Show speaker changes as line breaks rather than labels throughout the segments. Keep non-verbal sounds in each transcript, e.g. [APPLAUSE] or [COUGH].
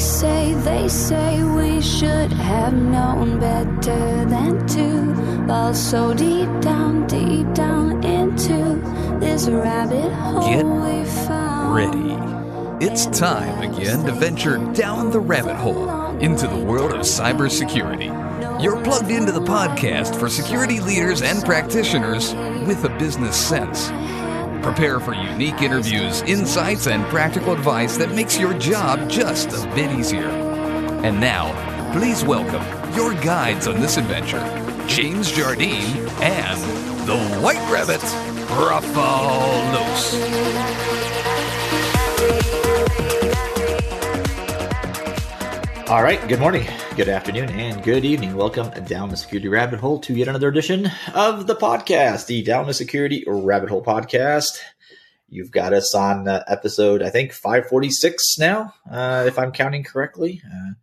say, they say we should have known better than to fall so deep down, deep down into this rabbit hole
Get ready. It's time again to venture down the rabbit hole into the world of cybersecurity. You're plugged into the podcast for security leaders and practitioners with a business sense. Prepare for unique interviews, insights, and practical advice that makes your job just a bit easier. And now, please welcome your guides on this adventure, James Jardine and the White Rabbit, Rafal
All right, good morning, good afternoon, and good evening. Welcome down the security rabbit hole to yet another edition of the podcast, the Down the Security Rabbit Hole podcast. You've got us on uh, episode, I think, 546 now, uh, if I'm counting correctly. Uh,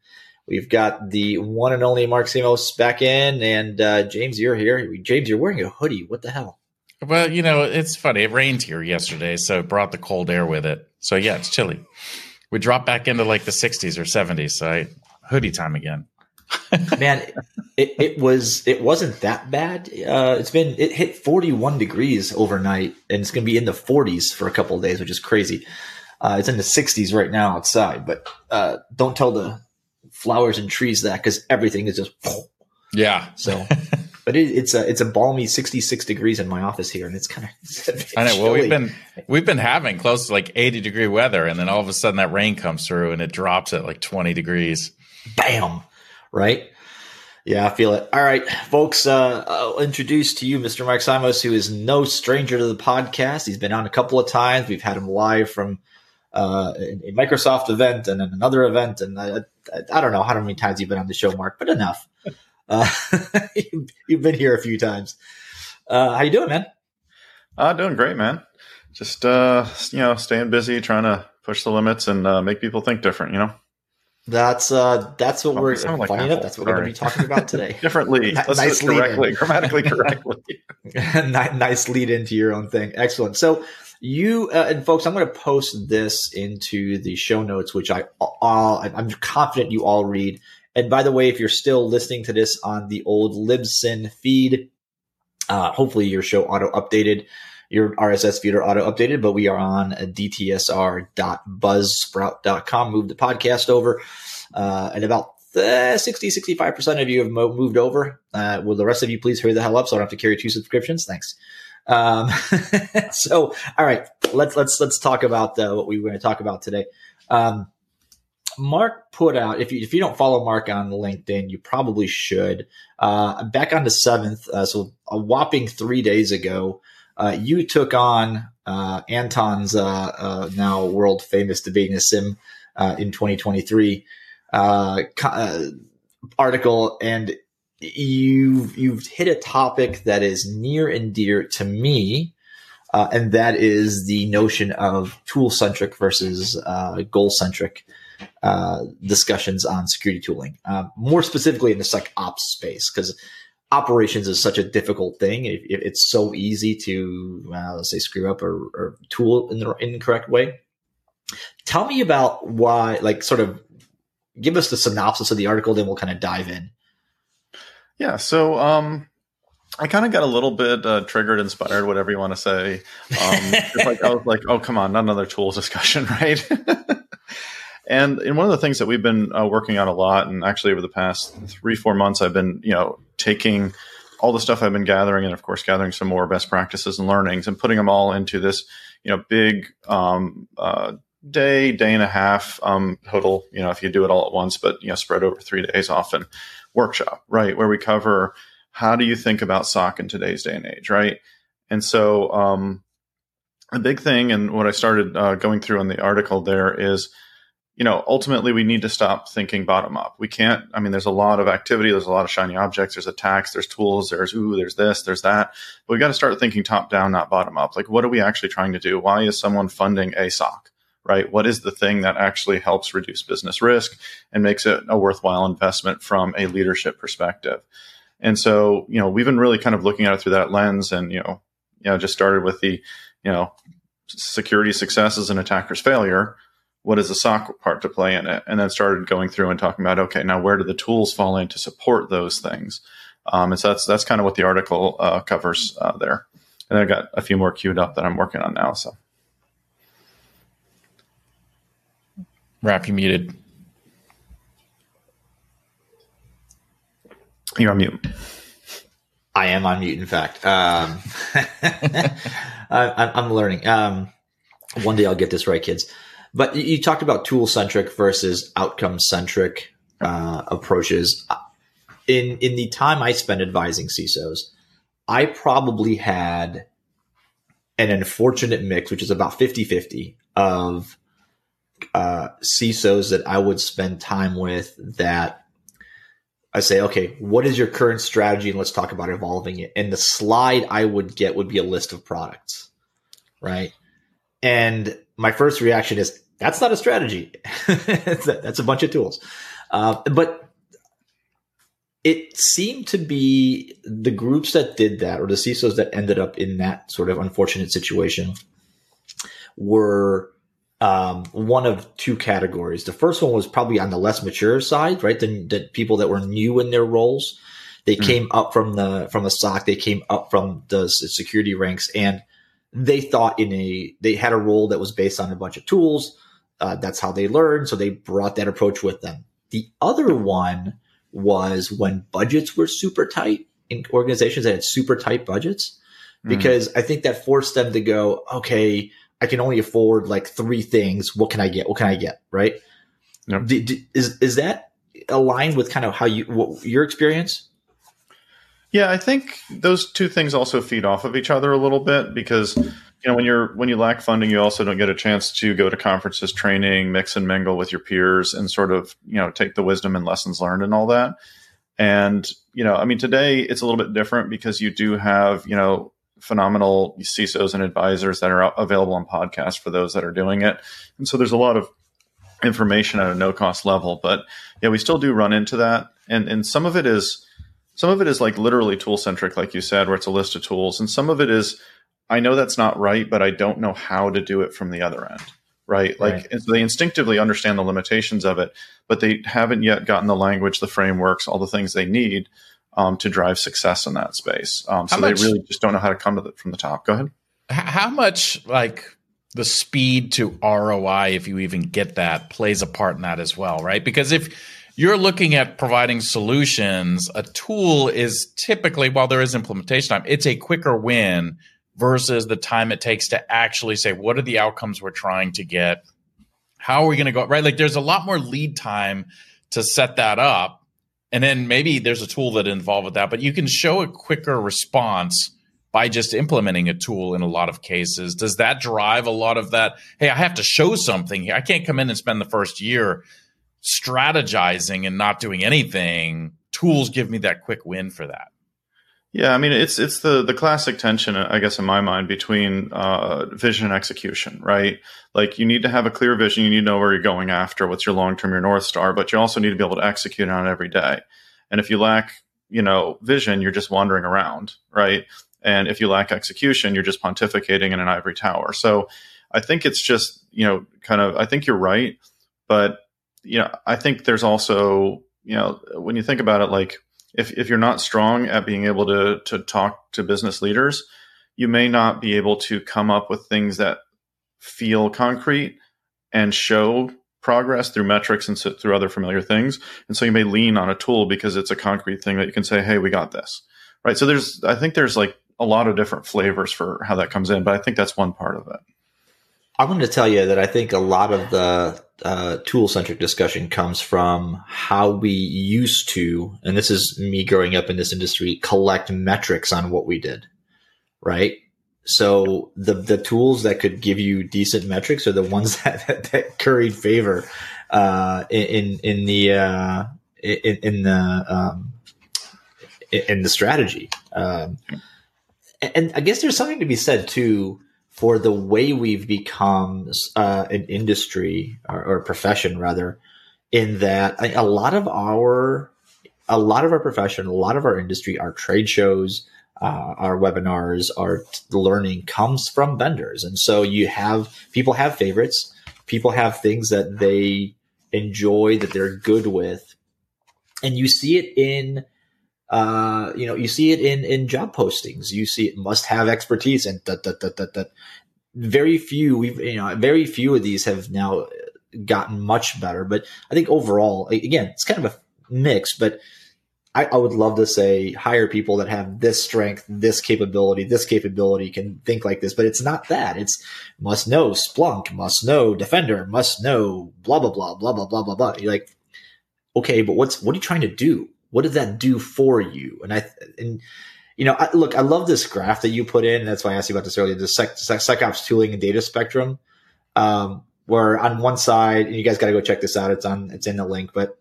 we've got the one and only Mark Simos back in, and uh, James, you're here. James, you're wearing a hoodie. What the hell?
Well, you know, it's funny. It rained here yesterday, so it brought the cold air with it. So yeah, it's chilly. We dropped back into like the 60s or 70s. So I, hoodie time again. [LAUGHS]
Man, it, it was it wasn't that bad. Uh, it's been it hit 41 degrees overnight, and it's going to be in the 40s for a couple of days, which is crazy. Uh, it's in the 60s right now outside, but uh, don't tell the flowers and trees that because everything is just [LAUGHS]
Yeah.
so. But it, it's a it's a balmy 66 degrees in my office here, and it's kind of [LAUGHS]
I know. Well, we've been we've been having close to like 80 degree weather, and then all of a sudden that rain comes through and it drops at like 20 degrees.
Bam, right? Yeah, I feel it. All right, folks, uh, I'll introduce to you Mr. Mark Simos, who is no stranger to the podcast. He's been on a couple of times. We've had him live from uh, a Microsoft event and then another event. And I, I, I don't know how many times you've been on the show, Mark, but enough. [LAUGHS] Uh, [LAUGHS] you've been here a few times. Uh, how you doing, man?
Uh, doing great, man. Just uh, you know, staying busy, trying to push the limits and uh, make people think different. You know,
That's uh, that's what
Oh,
we're
sound like
enough. That's what we're going to be talking about [LAUGHS] today.
differently. Let's
nice
correctly, grammatically [LAUGHS] correctly.
Ni- nice lead into your own thing. Excellent. So you uh, and folks, I'm going to post this into the show notes, which I all I'm confident you all read. And by the way, if you're still listening to this on the old Libsyn feed, uh, hopefully your show auto updated, your RSS feed are auto updated. But we are on dtsr.buzzsprout.com. Move the podcast over, uh, and about uh, 60 65% of you have mo- moved over. Uh, will the rest of you please hurry the hell up so I don't have to carry two subscriptions? Thanks. Um, [LAUGHS] so, all right, let's let's let's talk about uh, what we were going to talk about today. Um, Mark put out if you if you don't follow Mark on LinkedIn, you probably should. Uh, back on the seventh, uh, so a whopping three days ago, uh, you took on uh, Anton's uh, uh, now world famous debating a SIEM uh, in 2023 uh, co- uh, article, and you've you've hit a topic that is near and dear to me, and that is the notion of tool centric versus goal centric uh, discussions on security tooling, uh, more specifically in the SecOps space, because operations is such a difficult thing. It, it- it's so easy to uh, let's say screw up or, or tool in the incorrect way. Tell me about why, like, sort of give us the synopsis of the article, then we'll kind of dive in.
Yeah. So, um, I kind of got a little bit uh, triggered, inspired, whatever you want to say. Um, like I was like, oh, come on, not another tools discussion, [LAUGHS] right? and and one of the things that we've been uh, working on a lot, and actually over the past three, four months, I've been, you know, taking all the stuff I've been gathering, and of course, gathering some more best practices and learnings, and putting them all into this, you know, big um, uh, day, day and a half um, total. You know, if you do it all at once, but you know, spread over three days, often workshop, right, where we cover how do you think about SOC in today's day and age, right? And so, um, a big thing, and what I started uh, going through in the article there is, you know, ultimately we need to stop thinking bottom up. We can't. I mean, there's a lot of activity, there's a lot of shiny objects, there's attacks, there's tools, there's ooh, there's this, there's that. But we got to start thinking top down, not bottom up. Like, what are we actually trying to do? Why is someone funding a? Right? What is the thing that actually helps reduce business risk and makes it a worthwhile investment from a leadership perspective? And so, you know, we've been really kind of looking at it through that lens and, you know, you know, just started with the, you know, security success is an attacker's failure, what is the SOC part to play in it? And then started going through and talking about, okay, now where do the tools fall in to support those things? Um, and so that's that's kind of what the article uh, covers uh, there. And I got a few more queued up that I'm working on now. So,
Raph, you muted.
You're on mute.
I am on mute. In fact, um, [LAUGHS] I, am learning. Um, one day I'll get this right, kids. But you talked about tool centric versus outcome centric uh, approaches. In in the time I spent advising CISOs, I probably had an unfortunate mix, which is about 50 50 of uh, CISOs that I would spend time with that I say, okay, what is your current strategy? And let's talk about evolving it. And the slide I would get would be a list of products, right? And my first reaction is that's not a strategy. [LAUGHS] that's a bunch of tools. Uh, but it seemed to be the groups that did that or the CISOs that ended up in that sort of unfortunate situation were um, one of two categories. The first one was probably on the less mature side, right? The, the people that were new in their roles. They mm. came up from the from the SOC. They came up from the security ranks, and they thought in a they had a role that was based on a bunch of tools. Uh, that's how they learned, so they brought that approach with them. The other one was when budgets were super tight in organizations that had super tight budgets, mm. because I think that forced them to go, okay, I can only afford like three things. What can I get? What can I get? Right? Yep. D- d- is is that aligned with kind of how you what, your experience?
Yeah, I think those two things also feed off of each other a little bit because you know when you're when you lack funding, you also don't get a chance to go to conferences, training, mix and mingle with your peers, and sort of you know take the wisdom and lessons learned and all that. And you know, I mean, today it's a little bit different because you do have you know phenomenal CISOs and advisors that are available on podcasts for those that are doing it. And so there's a lot of information at a no cost level, but yeah, we still do run into that. And, and some of it is, some of it is like literally tool centric, like you said, where it's a list of tools. And some of it is, I know that's not right, but I don't know how to do it from the other end. Right. Like right. they instinctively understand the limitations of it, but they haven't yet gotten the language, the frameworks, all the things they need um, to drive success in that space. Um, so much, they really just don't know how to come to it from the top. Go ahead.
How much like the speed to ROI, if you even get that, plays a part in that as well, right? Because if you're looking at providing solutions, a tool is typically, while there is implementation time, it's a quicker win versus the time it takes to actually say, what are the outcomes we're trying to get? How are we going to go? Right. Like there's a lot more lead time to set that up and then maybe there's a tool that involved with that, but you can show a quicker response by just implementing a tool in a lot of cases. Does that drive a lot of that? Hey, I have to show something here. I can't come in and spend the first year strategizing and not doing anything. Tools give me that quick win for that.
Yeah, I mean it's it's the the classic tension, I guess, in my mind, between uh, vision and execution, right? Like you need to have a clear vision, you need to know where you're going after, what's your long term, your north star, but you also need to be able to execute on it every day. And if you lack, you know, vision, you're just wandering around, right? And if you lack execution, you're just pontificating in an ivory tower. So I think it's just, you know, kind of. I think you're right, but you know, I think there's also, you know, when you think about it, like if, if you're not strong at being able to, to talk to business leaders, you may not be able to come up with things that feel concrete and show progress through metrics and through other familiar things. And so you may lean on a tool because it's a concrete thing that you can say, Hey, we got this. Right. So there's, I think there's like a lot of different flavors for how that comes in, but I think that's one part of it.
I wanted to tell you that I think a lot of the uh, tool centric discussion comes from how we used to, and this is me growing up in this industry, collect metrics on what we did, right? So the the tools that could give you decent metrics are the ones [LAUGHS] that that, that curried favor uh, in in the uh, in, in the um, in the strategy. Um, and I guess there's something to be said too for the way we've become uh, an industry or, or, profession rather in that a lot of our a lot of our profession a lot of our industry our trade shows uh, our webinars our learning comes from vendors. And so you have people have favorites. People have things that they enjoy that they're good with, and you see it in uh, you know, you see it in in job postings. You see it must have expertise, and that that that that that. Very few, we've you know, very few of these have now gotten much better. But I think overall, again, it's kind of a mix. But I, I would love to say hire people that have this strength, this capability, this capability can think like this. But it's not that. It's must know Splunk, must know Defender, must know blah blah blah blah blah blah blah blah. You're like, okay, but what's what are you trying to do? What does that do for you? And I, and, you know, I, look, I love this graph that you put in. That's why I asked you about this earlier, the Sec, Sec, SecOps tooling and data spectrum. Um, where on one side, and you guys got to go check this out. It's on, it's in the link, but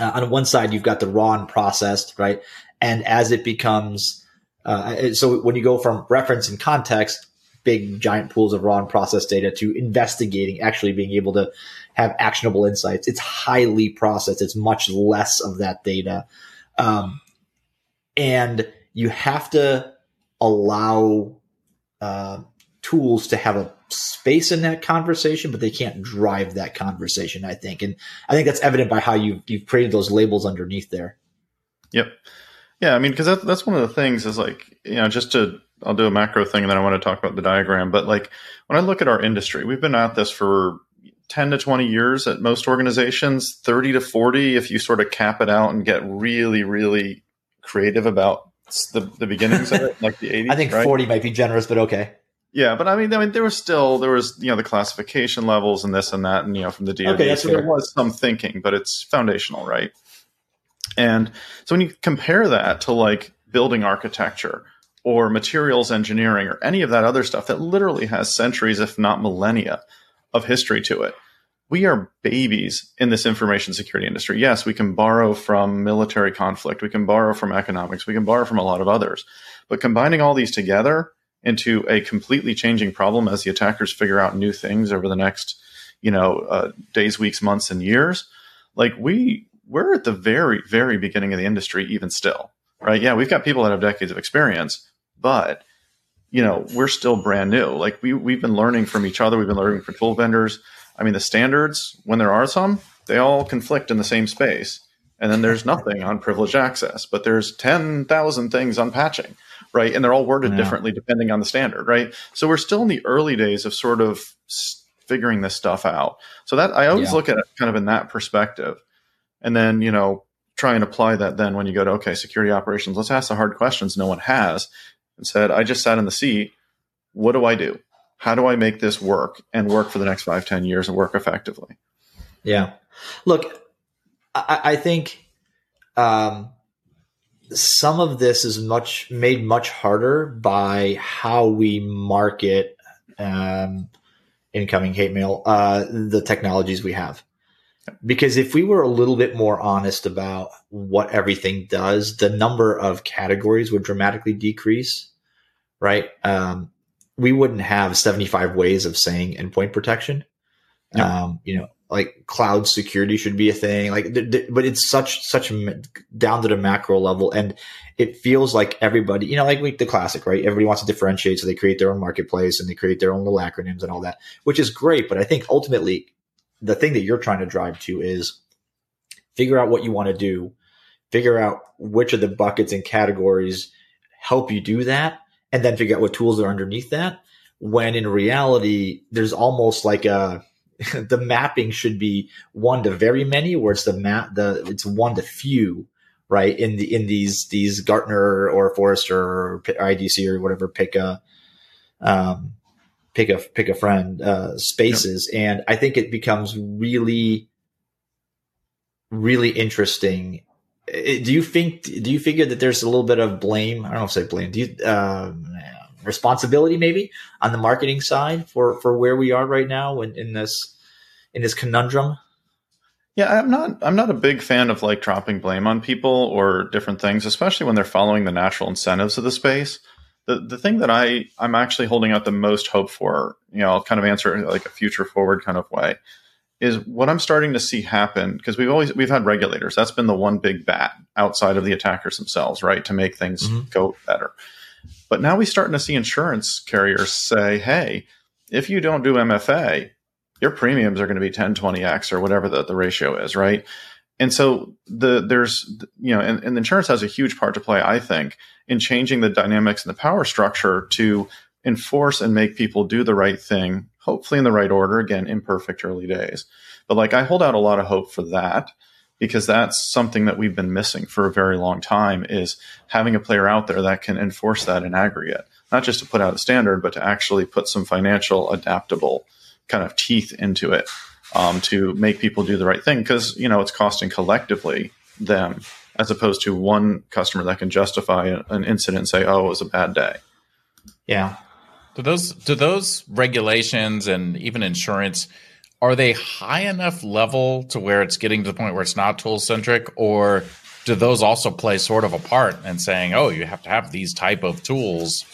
uh, on one side, you've got the raw and processed, right? And as it becomes, uh, so when you go from reference and context, big giant pools of raw and processed data to investigating, actually being able to have actionable insights. It's highly processed. It's much less of that data. Um, and you have to allow uh, tools to have a space in that conversation, but they can't drive that conversation, I think. And I think that's evident by how you, you've created those labels underneath there.
Yep. Yeah. I mean, because that, that's one of the things is like, you know, just to, I'll do a macro thing and then I want to talk about the diagram. But like when I look at our industry, we've been at this for 10 to 20 years at most organizations, 30 to 40 if you sort of cap it out and get really, really creative about the, the beginnings of it, like the 80s. [LAUGHS]
I think
right?
40 might be generous, but okay.
Yeah, but I mean, I mean, there was still there was you know the classification levels and this and that, and you know from the DoD,
okay,
so there was some thinking, but it's foundational, right? And so when you compare that to like building architecture or materials engineering or any of that other stuff that literally has centuries, if not millennia, of history to it. We are babies in this information security industry. Yes, we can borrow from military conflict, we can borrow from economics, we can borrow from a lot of others. But combining all these together into a completely changing problem as the attackers figure out new things over the next, you know, uh, days, weeks, months, and years, like we we're at the very, very beginning of the industry, even still, right? Yeah, we've got people that have decades of experience, but you know, we're still brand new. Like we we've been learning from each other. We've been learning from tool vendors. I mean, the standards, when there are some, they all conflict in the same space. And then there's nothing on privileged access, but there's 10,000 things on patching, right? And they're all worded yeah. differently depending on the standard, right? So we're still in the early days of sort of figuring this stuff out. So that I always yeah. look at it kind of in that perspective. And then, you know, try and apply that then when you go to, okay, security operations, let's ask the hard questions no one has and said, I just sat in the seat. What do I do? How do I make this work and work for the next five, ten years and work effectively?
Yeah. Look, I, I think um, some of this is much made much harder by how we market um, incoming hate mail, uh, the technologies we have. Because if we were a little bit more honest about what everything does, the number of categories would dramatically decrease, right? Um, we wouldn't have 75 ways of saying endpoint protection. Um, you know, like cloud security should be a thing. Like, th- th- but it's such such a, down to the macro level, and it feels like everybody, you know, like we, the classic, right? Everybody wants to differentiate, so they create their own marketplace and they create their own little acronyms and all that, which is great. But I think ultimately, the thing that you're trying to drive to is figure out what you want to do, figure out which of the buckets and categories help you do that, and then figure out what tools are underneath that. When in reality, there's almost like a [LAUGHS] the mapping should be one to very many, where it's the map the it's one to few, right? In the in these these Gartner or Forrester or IDC or whatever pick a um, pick a pick a friend uh, spaces, yep. and I think it becomes really really interesting. Do you think? Do you figure that there's a little bit of blame? I don't know if I say blame. Do you um, responsibility maybe on the marketing side for for where we are right now in, in this in this conundrum?
Yeah, I'm not. I'm not a big fan of like dropping blame on people or different things, especially when they're following the natural incentives of the space the the thing that I I'm actually holding out the most hope for, you know, I'll kind of answer it like a future forward kind of way, is what I'm starting to see happen because we've always we've had regulators. That's been the one big bat outside of the attackers themselves, right, to make things mm-hmm. go better. But now we're starting to see insurance carriers say, "Hey, if you don't do MFA, your premiums are going to be 10, 20x or whatever the, the ratio is, right? And so the there's you know, and, and insurance has a huge part to play, I think, in changing the dynamics and the power structure to enforce and make people do the right thing, hopefully in the right order. Again, imperfect early days. But like I hold out a lot of hope for that because that's something that we've been missing for a very long time is having a player out there that can enforce that in aggregate, not just to put out a standard, but to actually put some financial adaptable kind of teeth into it um, to make people do the right thing because you know it's costing collectively them as opposed to one customer that can justify an incident and say, "Oh, it was a bad day."
Yeah.
Do those do those regulations and even insurance are they high enough level to where it's getting to the point where it's not tool centric, or do those also play sort of a part in saying, "Oh, you have to have these type of tools"?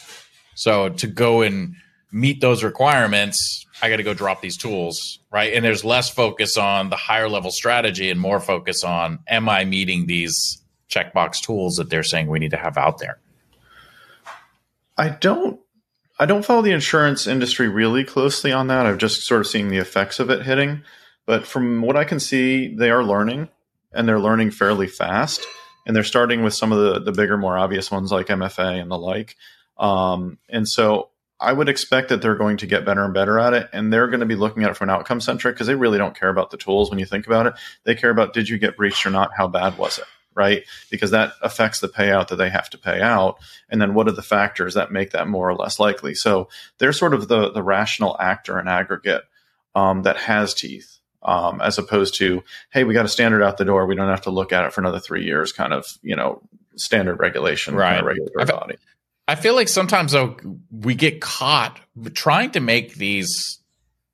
So to go and meet those requirements, I got to go drop these tools, right? And there's less focus on the higher level strategy and more focus on am I meeting these checkbox tools that they're saying we need to have out there?
I don't I don't follow the insurance industry really closely on that. I've just sort of seen the effects of it hitting, but from what I can see, they are learning and they're learning fairly fast. And they're starting with some of the, the bigger, more obvious ones like MFA and the like. Um, and so I would expect that they're going to get better and better at it, and they're going to be looking at it from an outcome centric because they really don't care about the tools when you think about it. They care about did you get breached or not? How bad was it? Right? Because that affects the payout that they have to pay out, and then what are the factors that make that more or less likely? So they're sort of the the rational actor in aggregate um, that has teeth, um, as opposed to hey, we got a standard out the door, we don't have to look at it for another three years, kind of you know standard regulation,
right?
Kind of regulatory
I've,
body.
I feel like sometimes though we get caught trying to make these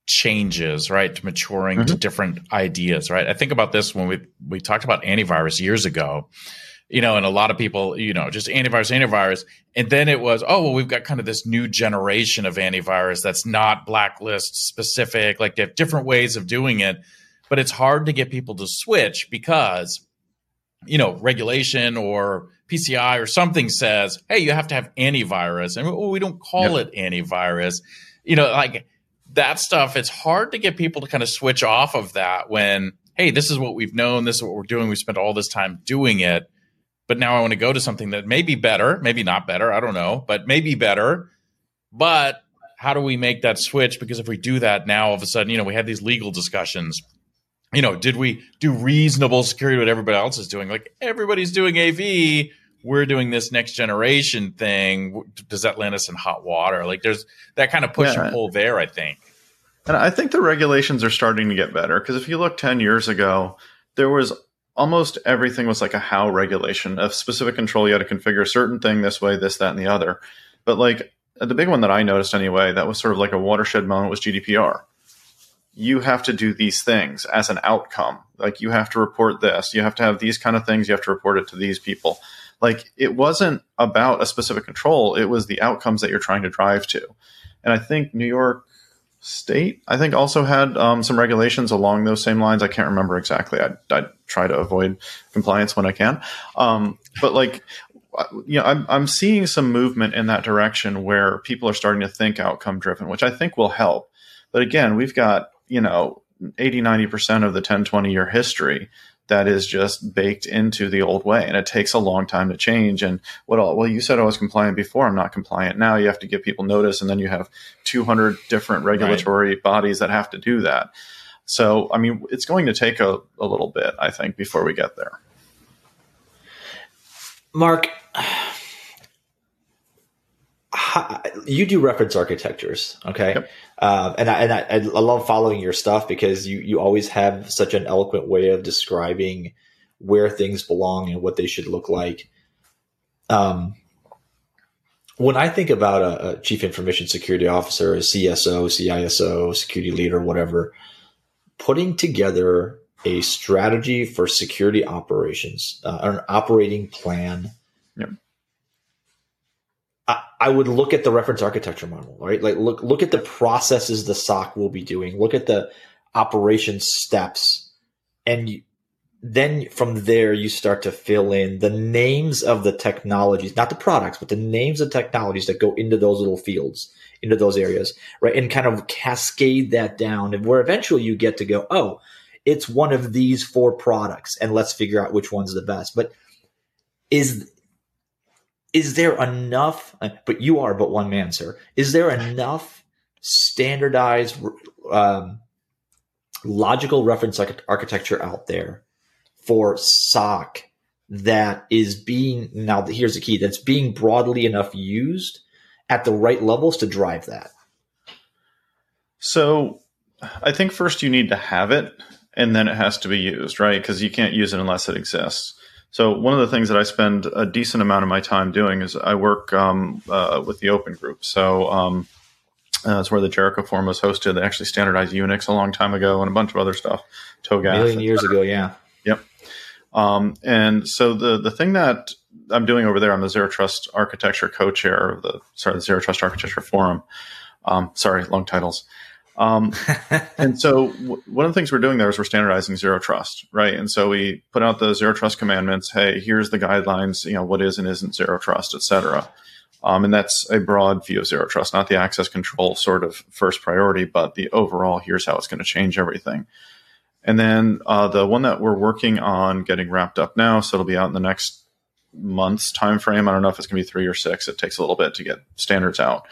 changes, right, to maturing mm-hmm. to different ideas, right? I think about this when we we talked about antivirus years ago, you know, and a lot of people, you know, just antivirus, antivirus, and then it was, oh, well, we've got kind of this new generation of antivirus that's not blacklist specific, like they have different ways of doing it, but it's hard to get people to switch because, you know, regulation or PCI or something says, hey, you have to have antivirus. And we don't call yep. it antivirus. You know, like that stuff, it's hard to get people to kind of switch off of that when, hey, this is what we've known, this is what we're doing. We spent all this time doing it. But now I want to go to something that may be better, maybe not better, I don't know, but maybe better. But how do we make that switch? Because if we do that now, all of a sudden, you know, we had these legal discussions you know, did we do reasonable security what everybody else is doing? Like everybody's doing AV, we're doing this next generation thing. Does that land us in hot water? Like there's that kind of push yeah. and pull there, I think.
And I think the regulations are starting to get better because if you look 10 years ago, there was almost everything was like a how regulation, a specific control. You had to configure a certain thing this way, this, that, and the other. But like the big one that I noticed anyway, that was sort of like a watershed moment was GDPR you have to do these things as an outcome. Like you have to report this, you have to have these kind of things, you have to report it to these people. Like it wasn't about a specific control, it was the outcomes that you're trying to drive to. And I think New York State, I think, also had um, some regulations along those same lines. I can't remember exactly. I, I try to avoid compliance when I can. Um, but like, you know, I'm, I'm seeing some movement in that direction where people are starting to think outcome driven, which I think will help. But again, we've got you know 80 90% of the 10 20 year history that is just baked into the old way. And it takes a long time to change. And what all, well you said i was compliant before. I'm not compliant now. You have to give people notice and then you have 200 different regulatory right. bodies that have to do that. So i mean it's going to take a, a little bit i think before we get there.
Mark you do reference architectures, okay? Yep. Um, and I, and I, I, love following your stuff because you you always have such an eloquent way of describing where things belong and what they should look like. Um, when I think about a, a chief information security officer, a CSO, CISO, security leader, whatever, putting together a strategy for security operations, uh, an operating plan. Yep I, would look at the reference architecture model, right? Like look look at the processes the SOC will be doing. Look at the operation steps, and you, then from there you start to fill in the names of the technologies, not the products, but the names of technologies that go into those little fields into those areas, right? And kind of cascade that down, and where eventually you get to go, oh, it's one of these four products, and let's figure out which one's the best. But is is there enough? But you are but one man, sir. Is there enough standardized, um, logical reference architecture out there for SOC that is being now? Here's the key: that's being broadly enough used at the right levels to drive that.
So, I think first you need to have it, and then it has to be used, right? Because you can't use it unless it exists. So one of the things that I spend a decent amount of my time doing is I work um, uh, with the Open Group. So um, uh, that's where the Jericho Forum was hosted. They actually standardized Unix a long time ago and a bunch of other stuff.
TOGAF. A million years ago, yeah.
Yep. Um, and so the the thing that I'm doing over there, I'm the Zero Trust Architecture co-chair of the sorry the Zero Trust Architecture Forum. Um, sorry, long titles. Um, [LAUGHS] and so w- one of the things we're doing there is we're standardizing zero trust, right? And so we put out the zero trust commandments. Hey, here's the guidelines, you know, what is and isn't zero trust, et cetera. Um, and that's a broad view of zero trust, not the access control sort of first priority, but the overall, here's how it's going to change everything. And then uh, the one that we're working on getting wrapped up now, so it'll be out in the next month's time frame. I don't know if it's going to be three or six. It takes a little bit to get standards out.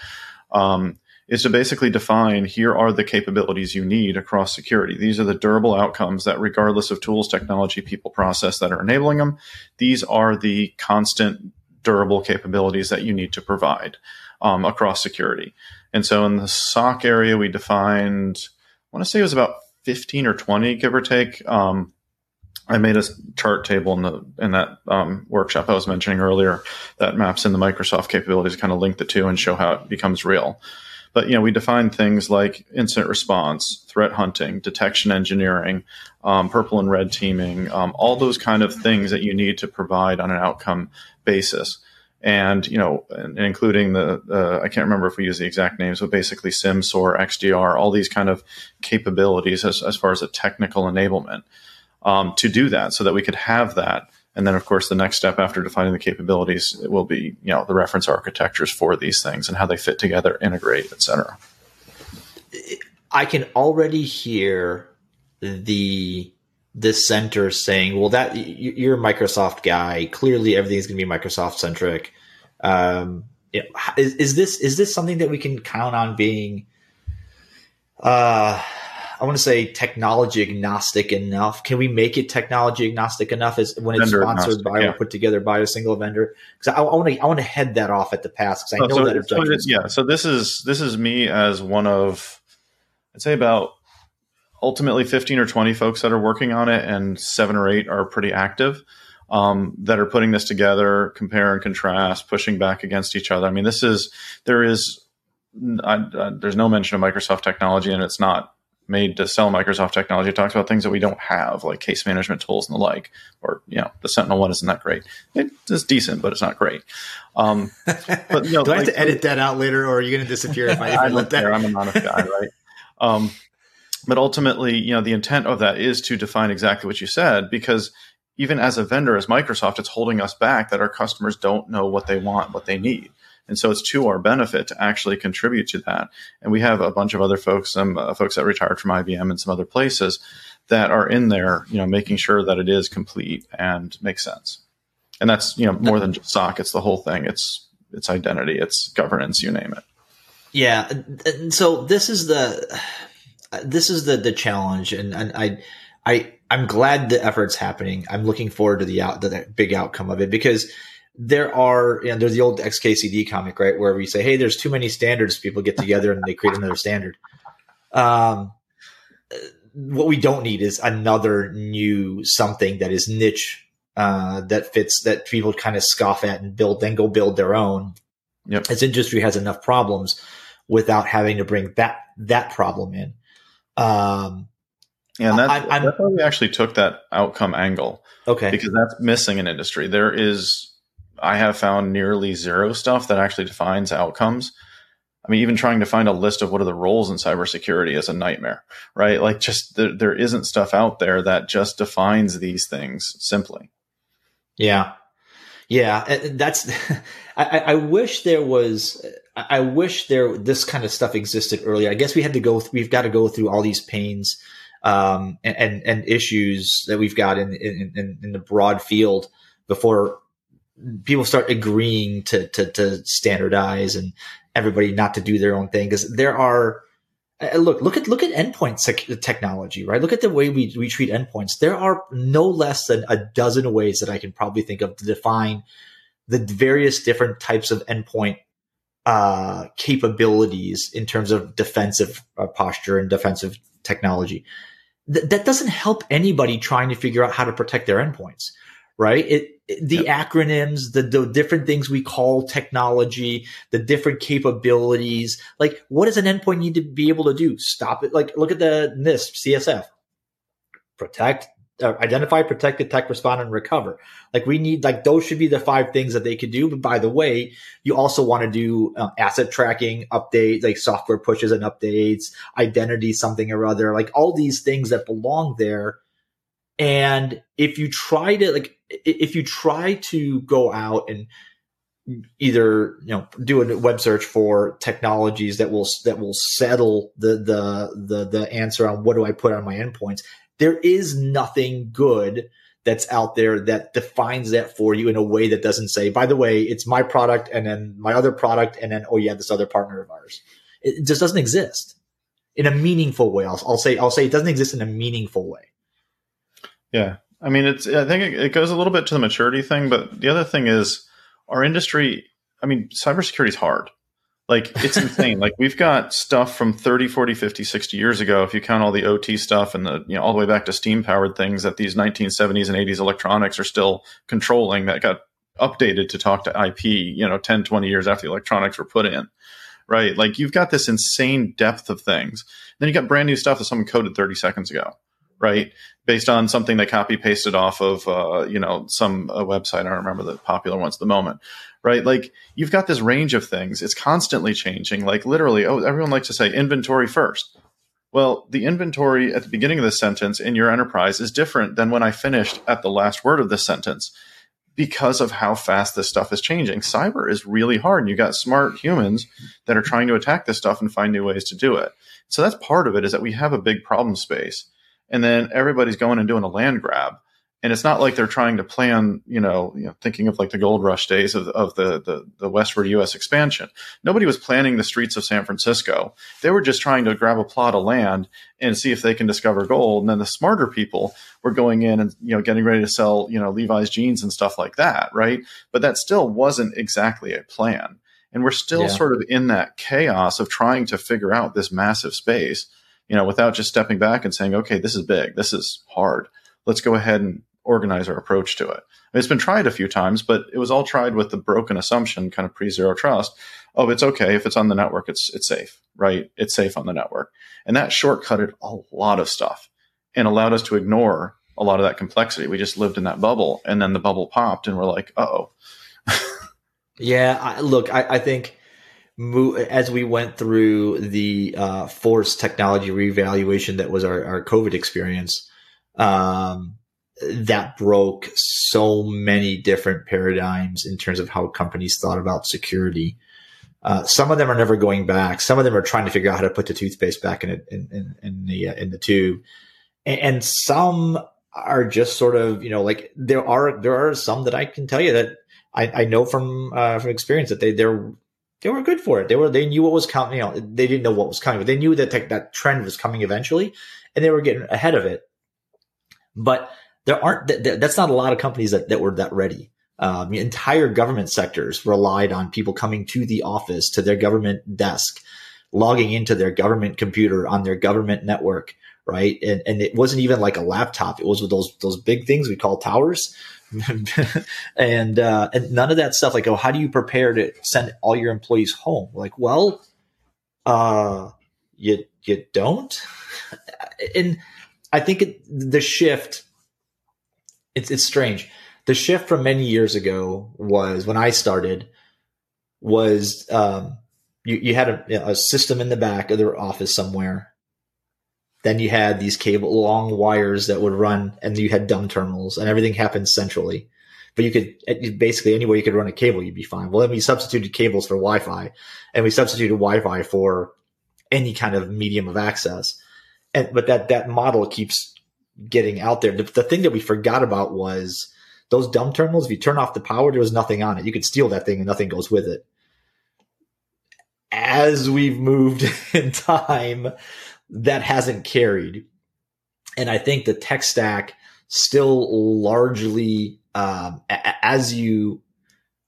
Um, is to basically define here are the capabilities you need across security. These are the durable outcomes that, regardless of tools, technology, people, process that are enabling them, these are the constant durable capabilities that you need to provide um, across security. And so in the SOC area, we defined, I want to say it was about 15 or 20, give or take. Um, I made a chart table in the in that um, workshop I was mentioning earlier that maps in the Microsoft capabilities, kind of link the two and show how it becomes real. But you know, we define things like incident response, threat hunting, detection engineering, um, purple and red teaming, um, all those kind of things that you need to provide on an outcome basis. And you know, and, including the uh, I can't remember if we use the exact names, but basically SIEM, SOAR, XDR, all these kind of capabilities as, as far as a technical enablement um, to do that, so that we could have that and then, of course, the next step after defining the capabilities will be, you know, the reference architectures for these things and how they fit together, integrate, etc.
I can already hear the the center saying, "Well, that you're a Microsoft guy. Clearly, everything's going to be Microsoft centric." Um, is, is this is this something that we can count on being? Uh, I want to say technology agnostic enough. Can we make it technology agnostic enough as when it's vendor sponsored by yeah. or put together by a single vendor? Because I, I, want to I want to head that off at the pass because I know so, that
so yeah. So this is this is me as one of I'd say about ultimately 15 or 20 folks that are working on it and seven or eight are pretty active um, that are putting this together compare and contrast pushing back against each other i mean this is there is I, I, there's no mention of microsoft technology and it's not made to sell Microsoft technology. It talks about things that we don't have, like case management tools and the like. Or you know, the Sentinel one isn't that great. It's decent, but it's not great. Um, [LAUGHS]
but you know, do I have to edit that out later, or are you going to disappear if I, if [LAUGHS] I
let that? Care. I'm an honest guy, [LAUGHS] right? Um, but ultimately, you know, the intent of that is to define exactly what you said, because even as a vendor, as Microsoft, it's holding us back that our customers don't know what they want, what they need. And so it's to our benefit to actually contribute to that. And we have a bunch of other folks, some uh, folks that retired from IBM and some other places that are in there, you know, making sure that it is complete and makes sense. And that's, you know, more than just SOC. It's the whole thing. It's, it's identity, it's governance, you name it.
Yeah. So this is the, this is the, the challenge. And, and I, I, I'm glad the effort's happening. I'm looking forward to the out, the big outcome of it because there are, you know, there's the old XKCD comic, right, where we say, hey, there's too many standards. People get together and they create another standard. Um, what we don't need is another new something that is niche, uh, that fits that people kind of scoff at and build, then go build their own. Yep. This industry has enough problems without having to bring that that problem in. Um,
yeah, and that's, I, that's why we actually took that outcome angle.
Okay,
because that's missing in industry. There is I have found nearly zero stuff that actually defines outcomes. I mean, even trying to find a list of what are the roles in cybersecurity is a nightmare, right? Like, just there, there isn't stuff out there that just defines these things simply.
Yeah, yeah. That's. [LAUGHS] I, I wish there was. I wish there this kind of stuff existed earlier. I guess we had to go. We've got to go through all these pains um, and, and, issues that we've got in in, in the broad field before people start agreeing to, to to standardize and everybody not to do their own thing because there are uh, look look at look at endpoint sec- technology right look at the way we, we treat endpoints there are no less than a dozen ways that i can probably think of to define the various different types of endpoint uh, capabilities in terms of defensive uh, posture and defensive technology. Th- that doesn't help anybody trying to figure out how to protect their endpoints, right? It the yep. acronyms, the, the different things we call technology, the different capabilities. Like, what does an endpoint need to be able to do? Stop it. Like, look at the NIST CSF. Protect, uh, identify, protect, detect, respond, and recover. Like we need, like those should be the five things that they could do. But by the way, you also want to do uh, asset tracking, update, like software pushes and updates, identity, something or other, like all these things that belong there. And if you try to, like, if you try to go out and either you know do a web search for technologies that will that will settle the the the the answer on what do I put on my endpoints there is nothing good that's out there that defines that for you in a way that doesn't say, by the way, it's my product and then my other product and then, oh yeah, this other partner of ours. It just doesn't exist in a meaningful way. I'll, I'll say, I'll say it doesn't exist in a meaningful way.
Yeah. I mean, it's, I think it, it goes a little bit to the maturity thing, but the other thing is our industry, I mean, cybersecurity is hard. Like it's insane. like we've got stuff from 30, 40, 50, 60 years ago if you count all the OT stuff and the you know all the way back to steam powered things that these 1970s and 80s electronics are still controlling that got updated to talk to IP, you know, 10, 20 years after the electronics were put in. Right? Like you've got this insane depth of things. Then you got brand new stuff that someone coded 30 seconds ago right? Based on something they copy pasted off of, uh, you know, some website. I don't remember the popular ones at the moment, right? Like you've got this range of things. It's constantly changing. Like literally, oh, everyone likes to say inventory first. Well, the inventory at the beginning of the sentence in your enterprise is different than when I finished at the last word of this sentence because of how fast this stuff is changing. Cyber is really hard. And you got smart humans that are trying to attack this stuff and find new ways to do it. So that's part of it is that we have a big problem space and then everybody's going and doing a land grab. And it's not like they're trying to plan, you know, you know thinking of like the gold rush days of, of the, the, the westward U.S. expansion. Nobody was planning the streets of San Francisco. They were just trying to grab a plot of land and see if they can discover gold. And then the smarter people were going in and, you know, getting ready to sell, you know, Levi's jeans and stuff like that, right? But that still wasn't exactly a plan. And we're still yeah. sort of in that chaos of trying to figure out this massive space you know, without just stepping back and saying, okay, this is big, this is hard. Let's go ahead and organize our approach to it. It's been tried a few times, but it was all tried with the broken assumption, kind of pre zero trust. Oh, it's okay if it's on the network, it's it's safe, right? It's safe on the network, and that shortcutted a lot of stuff and allowed us to ignore a lot of that complexity. We just lived in that bubble, and then the bubble popped, and we're like, oh. [LAUGHS]
yeah, I, look, I, I think as we went through the uh, forced technology reevaluation that was our, our COVID experience, um, that broke so many different paradigms in terms of how companies thought about security. Uh, some of them are never going back. Some of them are trying to figure out how to put the toothpaste back in it, in, in, in, the uh, in the tube, and, and some are just sort of you know like there are there are some that I can tell you that I, I know from uh, from experience that they they're they were good for it. They were they knew what was coming. You know, they didn't know what was coming, but they knew that te- that trend was coming eventually, and they were getting ahead of it. But there aren't. Th- that's not a lot of companies that, that were that ready. Um, entire government sectors relied on people coming to the office to their government desk, logging into their government computer on their government network, right? And and it wasn't even like a laptop. It was with those those big things we call towers [LAUGHS] and uh, and none of that stuff. Like, oh, how do you prepare to send all your employees home? Like, well, uh, you you don't. [LAUGHS] and I think it, the shift. It's it's strange. The shift from many years ago was when I started. Was um, you you had a, a system in the back of their office somewhere then you had these cable long wires that would run, and you had dumb terminals, and everything happened centrally. but you could basically anywhere you could run a cable, you'd be fine. Well, then we substituted cables for Wi-Fi, and we substituted Wi-Fi for any kind of medium of access. And but that that model keeps getting out there. The, the thing that we forgot about was those dumb terminals. If you turn off the power, there was nothing on it. You could steal that thing and nothing goes with it. As we've moved [LAUGHS] in time, that hasn't carried, and I think the tech stack still largely um, a- as you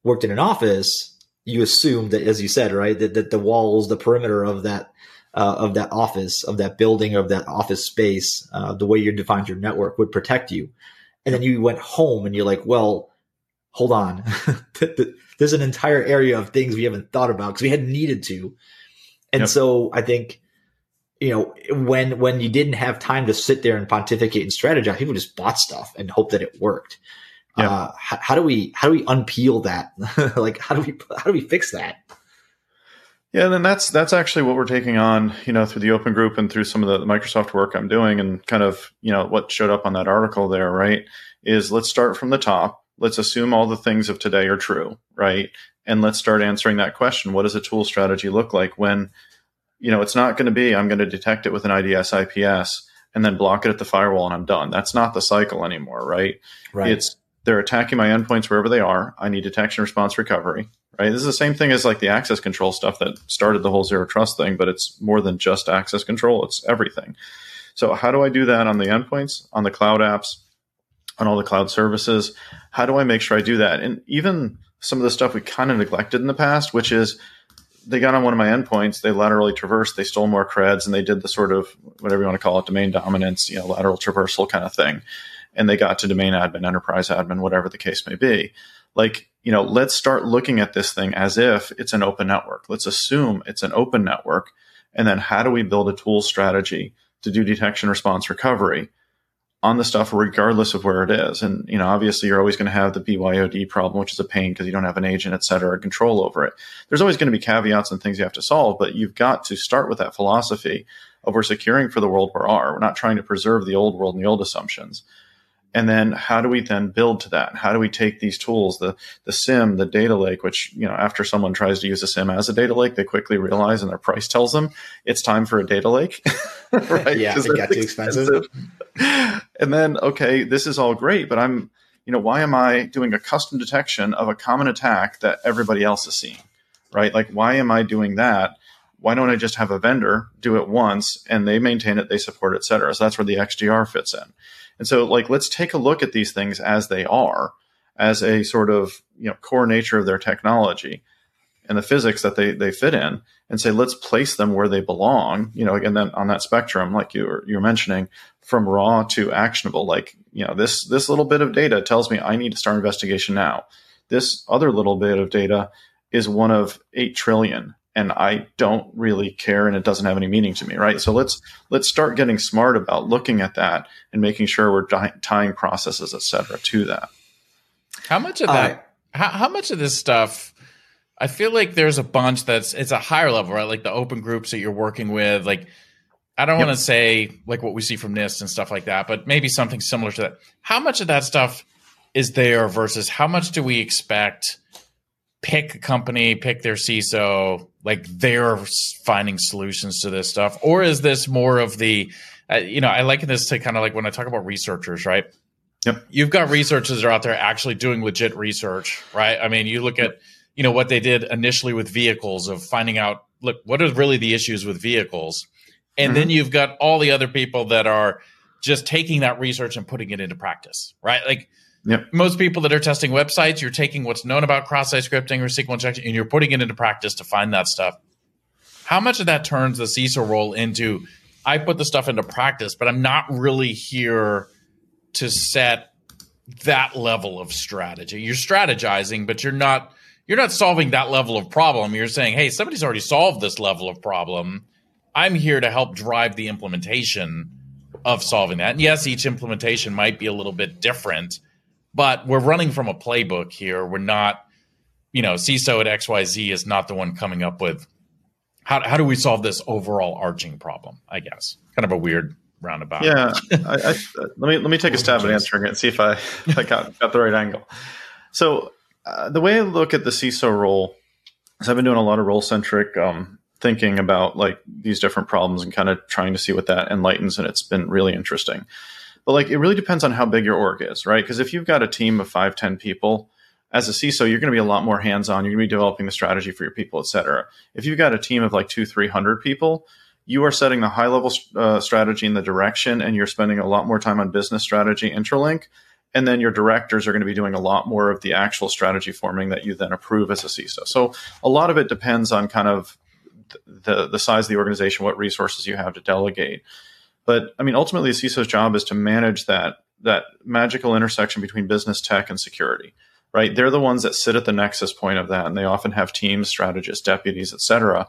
worked in an office, you assumed that, as you said, right, that, that the walls, the perimeter of that uh, of that office, of that building, of that office space, uh, the way you defined your network would protect you. And then you went home and you're like, well, hold on, [LAUGHS] there's an entire area of things we haven't thought about because we hadn't needed to. And yep. so I think you know, when when you didn't have time to sit there and pontificate and strategize, people just bought stuff and hope that it worked. Yeah. Uh, how, how, do we how do we unpeel that? [LAUGHS] like how do we how do we fix that?
Yeah, and then that's that's actually what we're taking on, you know, through the open group and through some of the Microsoft work I'm doing, and kind of you know what showed up on that article there, right? Is let's start from the top. Let's assume all the things of today are true, right? And let's start answering that question: What does a tool strategy look like when you know, it's not going to be I'm going to detect it with an IDS IPS and then block it at the firewall and I'm done. That's not the cycle anymore, right? Right. It's they're attacking my endpoints wherever they are. I need detection response recovery, right? This is the same thing as like the access control stuff that started the whole zero trust thing, but it's more than just access control, it's everything. So, how do I do that on the endpoints, on the cloud apps, on all the cloud services? How do I make sure I do that? And even some of the stuff we kind of neglected in the past, which is they got on one of my endpoints, they laterally traversed, they stole more creds, and they did the sort of whatever you want to call it, domain dominance, you know, lateral traversal kind of thing. And they got to domain admin, enterprise admin, whatever the case may be. Like, you know, let's start looking at this thing as if it's an open network. Let's assume it's an open network. And then how do we build a tool strategy to do detection response recovery on the stuff regardless of where it is. And, you know, obviously you're always going to have the BYOD problem, which is a pain because you don't have an agent, et cetera, control over it. There's always going to be caveats and things you have to solve, but you've got to start with that philosophy of we're securing for the world we are. We're not trying to preserve the old world and the old assumptions. And then how do we then build to that? How do we take these tools, the the SIEM, the data lake, which, you know, after someone tries to use a SIEM as a data lake, they quickly realize and their price tells them it's time for a data lake. [LAUGHS]
right? yeah, it got too expensive.
expensive. [LAUGHS] and then, okay, this is all great, but I'm, you know, why am I doing a custom detection of a common attack that everybody else is seeing? Right? Like, why am I doing that? Why don't I just have a vendor do it once and they maintain it, they support it, et cetera? So that's where the XDR fits in. And so, like, let's take a look at these things as they are, as a sort of you know core nature of their technology and the physics that they they fit in, and say let's place them where they belong. You know, again, then on that spectrum, like you were you were mentioning, from raw to actionable. Like, you know, this this little bit of data tells me I need to start investigation now. This other little bit of data is one of eight trillion and I don't really care and it doesn't have any meaning to me, right? So let's let's start getting smart about looking at that and making sure we're di- tying processes, et cetera, to that.
How much of that? Uh, how, how much of this stuff? I feel like there's a bunch that's it's a higher level, right? Like the open groups that you're working with, like. I don't yep. want to say like what we see from NIST and stuff like that, but maybe something similar to that. How much of that stuff is there versus how much do we expect pick a company, pick their CISO, like they're finding solutions to this stuff, or is this more of the, uh, you know, I like this to kind of like when I talk about researchers, right?
Yep.
You've got researchers that are out there actually doing legit research, right? I mean, you look at, you know, what they did initially with vehicles of finding out, look, what are really the issues with vehicles? And mm-hmm. then you've got all the other people that are just taking that research and putting it into practice, right? Like,
Yep.
Most people that are testing websites, you're taking what's known about cross-site scripting or SQL injection and you're putting it into practice to find that stuff. How much of that turns the CISO role into I put the stuff into practice, but I'm not really here to set that level of strategy. You're strategizing, but you're not you're not solving that level of problem. You're saying, "Hey, somebody's already solved this level of problem. I'm here to help drive the implementation of solving that." And yes, each implementation might be a little bit different, but we're running from a playbook here. We're not, you know, CISO at XYZ is not the one coming up with how, how do we solve this overall arching problem, I guess. Kind of a weird roundabout.
Yeah. I, I, let me let me take a stab at answering it and see if I, if I got, got the right angle. So uh, the way I look at the CISO role is I've been doing a lot of role centric um, thinking about like these different problems and kind of trying to see what that enlightens, and it's been really interesting. But like it really depends on how big your org is, right? Because if you've got a team of five, ten people, as a CISO, you're going to be a lot more hands on. You're going to be developing the strategy for your people, et cetera. If you've got a team of like two, 300 people, you are setting the high level uh, strategy in the direction and you're spending a lot more time on business strategy interlink. And then your directors are going to be doing a lot more of the actual strategy forming that you then approve as a CISO. So a lot of it depends on kind of the, the size of the organization, what resources you have to delegate. But I mean, ultimately, a CISO's job is to manage that that magical intersection between business tech and security right? They're the ones that sit at the nexus point of that, and they often have teams, strategists, deputies, et cetera,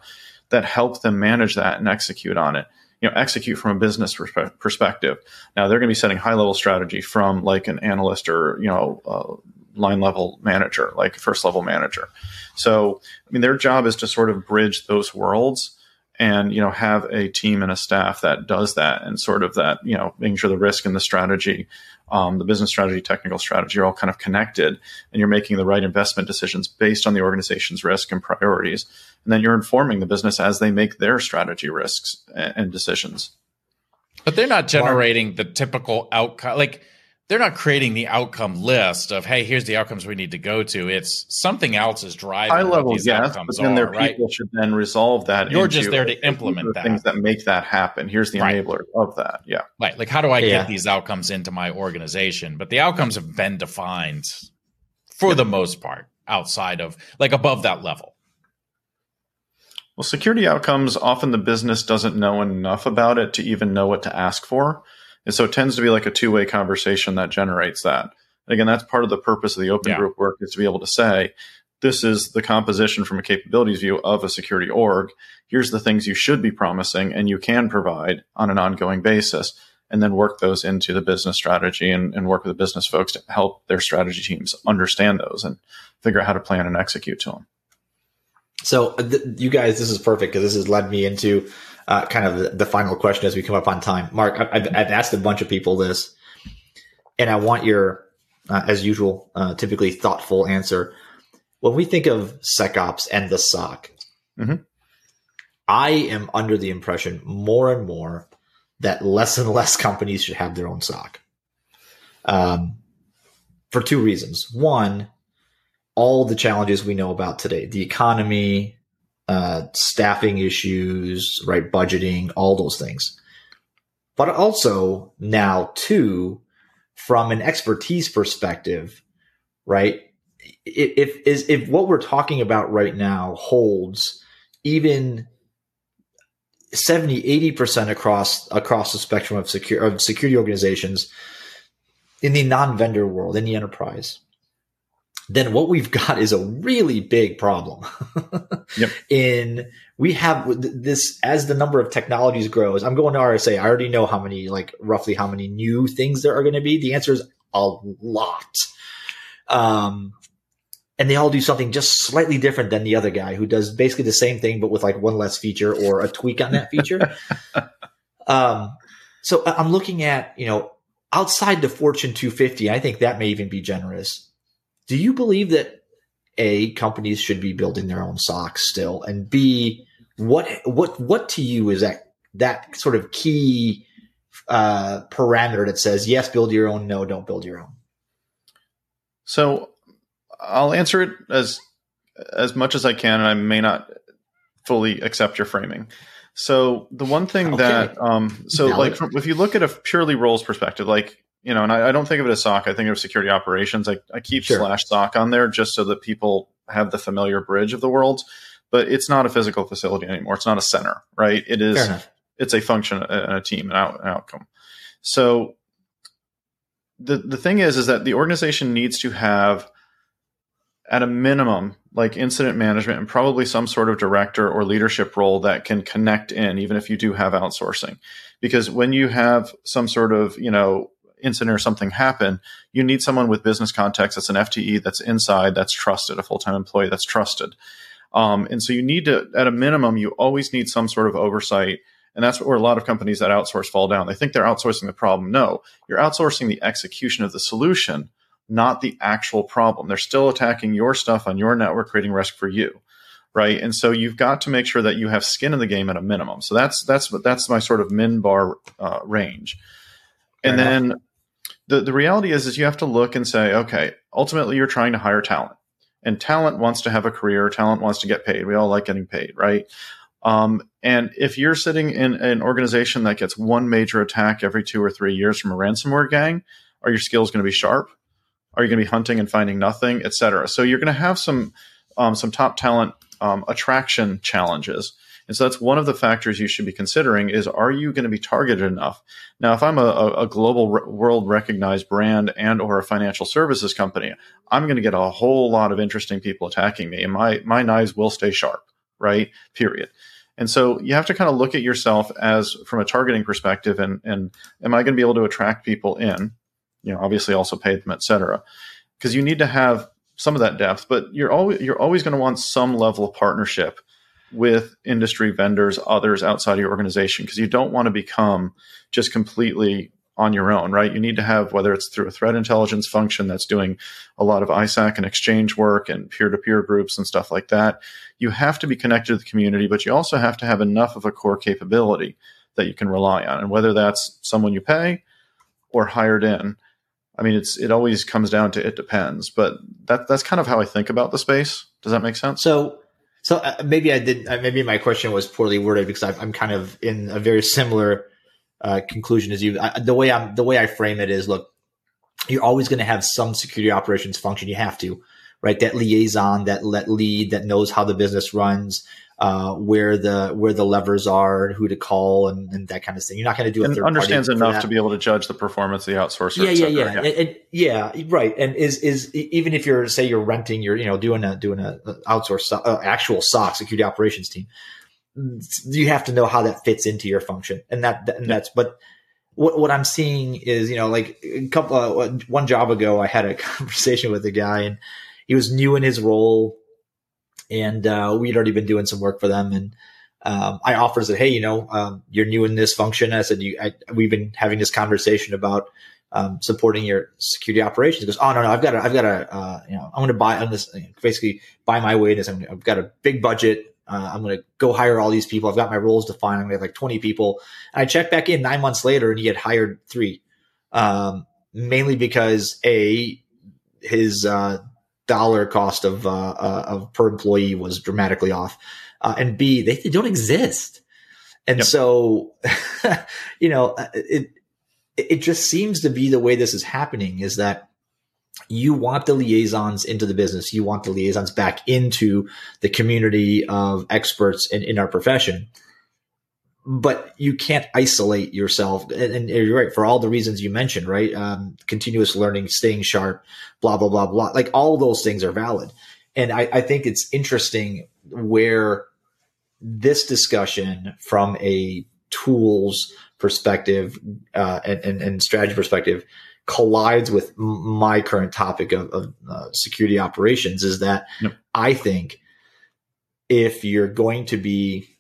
that help them manage that and execute on it. You know, execute from a business perspe- perspective. Now they're going to be setting high level strategy from like an analyst or you know uh, line level manager, like first level manager. So I mean, their job is to sort of bridge those worlds and you know have a team and a staff that does that and sort of that you know making sure the risk and the strategy um, the business strategy, technical strategy are all kind of connected, and you're making the right investment decisions based on the organization's risk and priorities. And then you're informing the business as they make their strategy risks and decisions.
But they're not generating the typical outcome. Like they're not creating the outcome list of hey here's the outcomes we need to go to it's something else is driving
high level these yes outcomes but then their are, people right? should then resolve that
you're just there to implement that
things that make that happen here's the right. enabler of that yeah
right like how do i yeah. get these outcomes into my organization but the outcomes have been defined for yeah. the most part outside of like above that level
well security outcomes often the business doesn't know enough about it to even know what to ask for and so it tends to be like a two way conversation that generates that. And again, that's part of the purpose of the open yeah. group work is to be able to say, this is the composition from a capabilities view of a security org. Here's the things you should be promising and you can provide on an ongoing basis. And then work those into the business strategy and, and work with the business folks to help their strategy teams understand those and figure out how to plan and execute to them.
So, uh, th- you guys, this is perfect because this has led me into uh, kind of the, final question as we come up on time. Mark, I've, I've, asked a bunch of people this, and I want your, uh, as usual, uh, typically thoughtful answer. When we think of SecOps and the SOC, mm-hmm. I am under the impression more and more that less and less companies should have their own SOC. Um, for two reasons. One, all the challenges we know about today, the economy, uh, staffing issues, right? Budgeting, all those things. But also now too, from an expertise perspective, right? If, if, if what we're talking about right now holds even 70, 80% across, across the spectrum of secure, of security organizations in the non-vendor world, in the enterprise, then what we've got is a really big problem. [LAUGHS] yep. In we have this as the number of technologies grows. I'm going to RSA. I already know how many, like roughly how many new things there are going to be. The answer is a lot. Um, and they all do something just slightly different than the other guy who does basically the same thing, but with like one less feature or a tweak on that feature. [LAUGHS] um, so I'm looking at, you know, outside the Fortune 250, I think that may even be generous do you believe that a companies should be building their own SOCs still, and b what what what to you is that that sort of key uh, parameter that says yes, build your own, no, don't build your own.
So I'll answer it as as much as I can, and I may not fully accept your framing. So the one thing okay. that um, so Valid. like from, if you look at a purely roles perspective, like you know, and I, I, don't think of it as SOC. I think of security operations. I, I keep sure. slash SOC on there just so that people have the familiar bridge of the world. But it's not a physical facility anymore. It's not a center, right? It is. It's a function and a team, an, out, an outcome. So the the thing is, is that the organization needs to have, at a minimum, like incident management and probably some sort of director or leadership role that can connect in, even if you do have outsourcing. Because when you have some sort of, you know, incident or something happen, you need someone with business context that's an FTE that's inside, that's trusted, a full time employee that's trusted. Um, and so you need to, at a minimum, you always need some sort of oversight. And that's where a lot of companies that outsource fall down. They think they're outsourcing the problem. No, you're outsourcing the execution of the solution, not the actual problem. They're still attacking your stuff on your network, creating risk for you. Right. And so you've got to make sure that you have skin in the game at a minimum. So that's, that's, that's my sort of min bar uh, range. and then the, the reality is, is you have to look and say, okay, ultimately you're trying to hire talent and talent wants to have a career. Talent wants to get paid. We all like getting paid. Right. Um, and if you're sitting in an organization that gets one major attack every two or three years from a ransomware gang, are your skills going to be sharp? Are you going to be hunting and finding nothing, et cetera? So you're going to have some um, some top talent um, attraction challenges. And so that's one of the factors you should be considering is are you going to be targeted enough? Now, if I'm a, a global re- world recognized brand and or a financial services company, I'm going to get a whole lot of interesting people attacking me and my, my knives will stay sharp, right? Period. And so you have to kind of look at yourself as from a targeting perspective and, and am I going to be able to attract people in? You know, obviously also pay them, et cetera. Because you need to have some of that depth, but you're always you're always going to want some level of partnership with industry vendors, others outside your organization, because you don't want to become just completely on your own, right? You need to have, whether it's through a threat intelligence function that's doing a lot of ISAC and exchange work and peer to peer groups and stuff like that. You have to be connected to the community, but you also have to have enough of a core capability that you can rely on. And whether that's someone you pay or hired in, I mean, it's it always comes down to it depends, but that that's kind of how I think about the space. Does that make sense?
So, so uh, maybe I did. Uh, maybe my question was poorly worded because I, am kind of in a very similar uh, conclusion as you. I, the way I'm the way I frame it is, look, you're always going to have some security operations function. You have to, right? That liaison, that let lead, that knows how the business runs uh, where the where the levers are, who to call, and, and that kind of thing. You're not going to do it.
understands enough to be able to judge the performance of the outsourcer.
Yeah, yeah, yeah, yeah. And, and, yeah, right. And is is even if you're say you're renting, you're you know doing a doing a, outsource uh, actual SOC security operations team. You have to know how that fits into your function, and that and that's but. What, what I'm seeing is, you know, like a couple, uh, one job ago, I had a [LAUGHS] conversation with a guy and he was new in his role and uh, we'd already been doing some work for them. And um, I offered that, hey, you know, um, you're new in this function. I said, you, I, we've been having this conversation about um, supporting your security operations. He goes, oh no, no, I've got, I've got a, uh, you know, I'm going to buy on this, basically buy my way this. I've got a big budget. Uh, I'm going to go hire all these people. I've got my roles defined. I'm going to have like 20 people. And I checked back in nine months later, and he had hired three, um, mainly because a his uh, dollar cost of, uh, uh, of per employee was dramatically off. Uh, and B, they, they, don't exist. And yep. so, [LAUGHS] you know, uh, it, it just seems to be the way this is happening is that you want the liaisons into the business. You want the liaisons back into the community of experts in, in our profession but you can't isolate yourself. And, and, you're right for all the reasons you mentioned, right? Um, continuous learning, staying sharp, blah, blah, blah, blah. Like all those things are valid. And I, I think it's interesting where this discussion from a tools perspective uh, and, and, and, strategy perspective collides with my current topic of, of uh, security operations is that yep. I think if you're going to be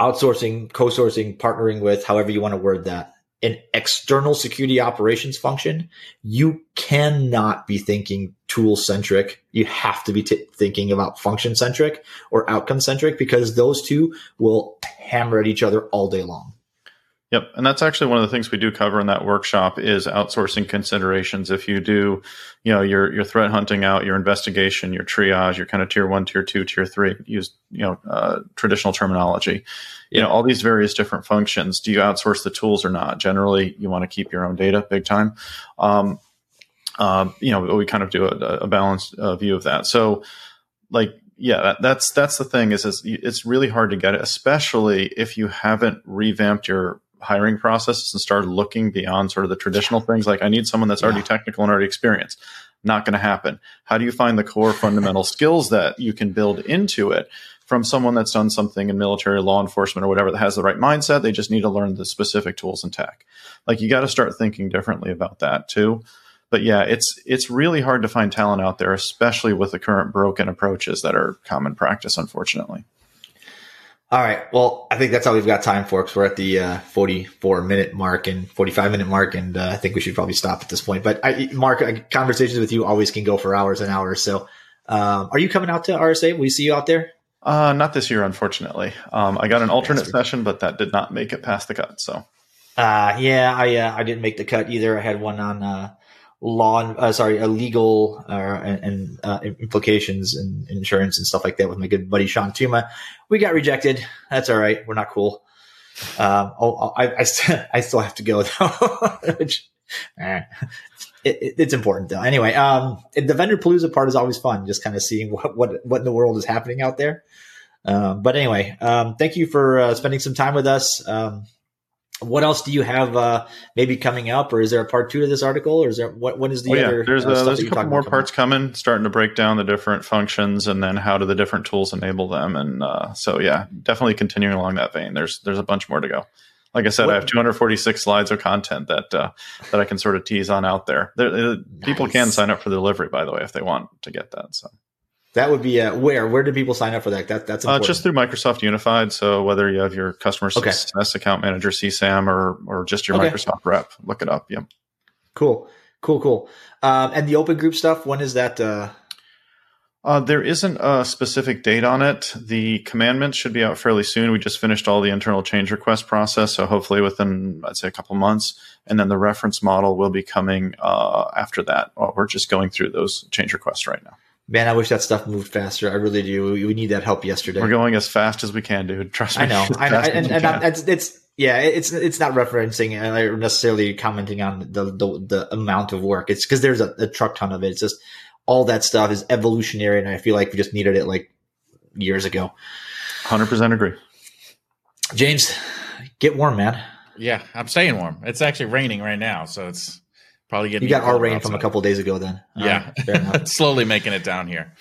outsourcing, co-sourcing, partnering with, however you want to word that, an external security operations function, you cannot be thinking tool centric. You have to be t- thinking about function centric or outcome centric because those two will hammer at each other all day long.
Yep, and that's actually one of the things we do cover in that workshop is outsourcing considerations. If you do, you know, your your threat hunting out, your investigation, your triage, your kind of tier one, tier two, tier three, use you know uh, traditional terminology. You know, all these various different functions. Do you outsource the tools or not? Generally, you want to keep your own data, big time. Um, uh, you know, we kind of do a, a balanced uh, view of that. So, like yeah, that, that's that's the thing is, is it's really hard to get it, especially if you haven't revamped your hiring processes and started looking beyond sort of the traditional things like I need someone that's already technical and already experienced. Not going to happen. How do you find the core fundamental [LAUGHS] skills that you can build into it from someone that's done something in military law enforcement or whatever that has the right mindset? They just need to learn the specific tools and tech. Like you got to start thinking differently about that too. But yeah, it's it's really hard to find talent out there, especially with the current broken approaches that are common practice, unfortunately.
All right. Well, I think that's all we've got time for because we're at the uh, 44 minute mark and 45 minute mark. And uh, I think we should probably stop at this point. But I, Mark, conversations with you always can go for hours and hours. So um, are you coming out to RSA? We see you out there?
Uh, not this year, unfortunately. Um, I got an alternate session, but that did not make it past the cut. So,
uh, yeah, I uh, I didn't make the cut either. I had one on uh, law, uh, sorry, a legal uh, and, uh, implications and insurance and stuff like that with my good buddy Shawn Tuma. We got rejected. That's all right. We're not cool. Um, oh, I, I, st- [LAUGHS] I still have to go though, [LAUGHS] which eh, it, it's important though. Anyway, um, the vendor palooza part is always fun, just kind of seeing [LAUGHS] what, what, what in the world is happening out there. Um, but anyway, um, thank you for uh, spending some time with us. Um, what else do you have uh, maybe coming up, or is there a part two to this article, or is there what? When is the
oh, yeah.
other?
There's
uh,
a, there's a couple more parts coming, starting to break down the different functions, and then how do the different tools enable them, and uh, so yeah, definitely continuing along that vein. There's there's a bunch more to go. Like I said, what? I have 246 slides of content that uh, that I can sort of tease on out there. there nice. People can sign up for the delivery, by the way, if they want to get that. So
that would be uh, where where do people sign up for that? That that's
uh, just through Microsoft Unified. So whether you have your customer success okay. account manager CSAM or or just your okay. Microsoft rep, look it up. Yep.
Cool, cool, cool. Um, and the open group stuff. When is that? Uh...
Uh, there isn't a specific date on it. The commandments should be out fairly soon. We just finished all the internal change request process, so hopefully within I'd say a couple months. And then the reference model will be coming uh, after that. Well, we're just going through those change requests right now.
Man, I wish that stuff moved faster. I really do. We, we need that help yesterday.
We're going as fast as we can, dude. Trust me. [LAUGHS]
I know. I know. And, and, and it's, it's, yeah, it's it's not referencing or necessarily commenting on the the, the amount of work. It's because there's a, a, truck ton of it. It's just all that stuff is evolutionary, and I feel like we just needed it like years ago.
Hundred percent agree.
James, get warm, man.
Yeah, I'm staying warm. It's actually raining right now, so it's Probably getting
you got our rain from a couple days ago. Then
yeah, uh, [LAUGHS] slowly making it down here.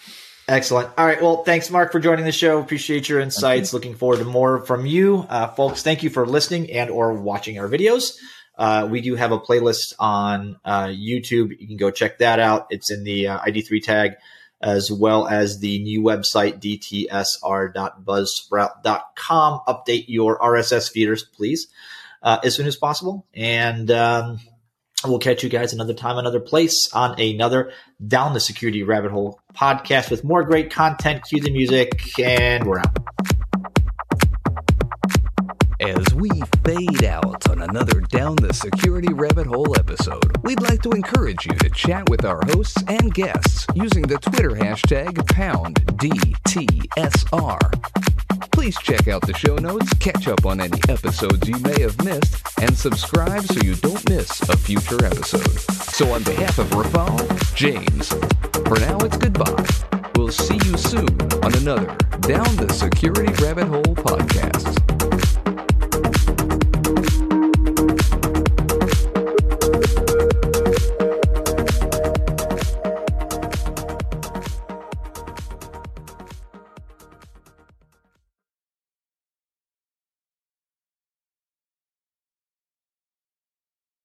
Excellent. All right. Well, thanks, Mark, for joining the show. Appreciate your insights. Looking forward to more from you, uh, folks. Thank you for listening and or watching our videos. Uh, we do have a playlist on uh, YouTube. You can go check that out. It's in the uh, ID3 tag, as well as the new website dtsr.buzzsprout.com. Update your RSS feeders, please, uh, as soon as possible. And um, We'll catch you guys another time, another place on another Down the Security Rabbit Hole podcast with more great content. Cue the music, and we're out.
As we fade out on another Down the Security Rabbit Hole episode, we'd like to encourage you to chat with our hosts and guests using the Twitter hashtag pound PoundDTSR. Please check out the show notes, catch up on any episodes you may have missed, and subscribe so you don't miss a future episode. So on behalf of Rafal, James, for now it's goodbye. We'll see you soon on another Down the Security Rabbit Hole podcast.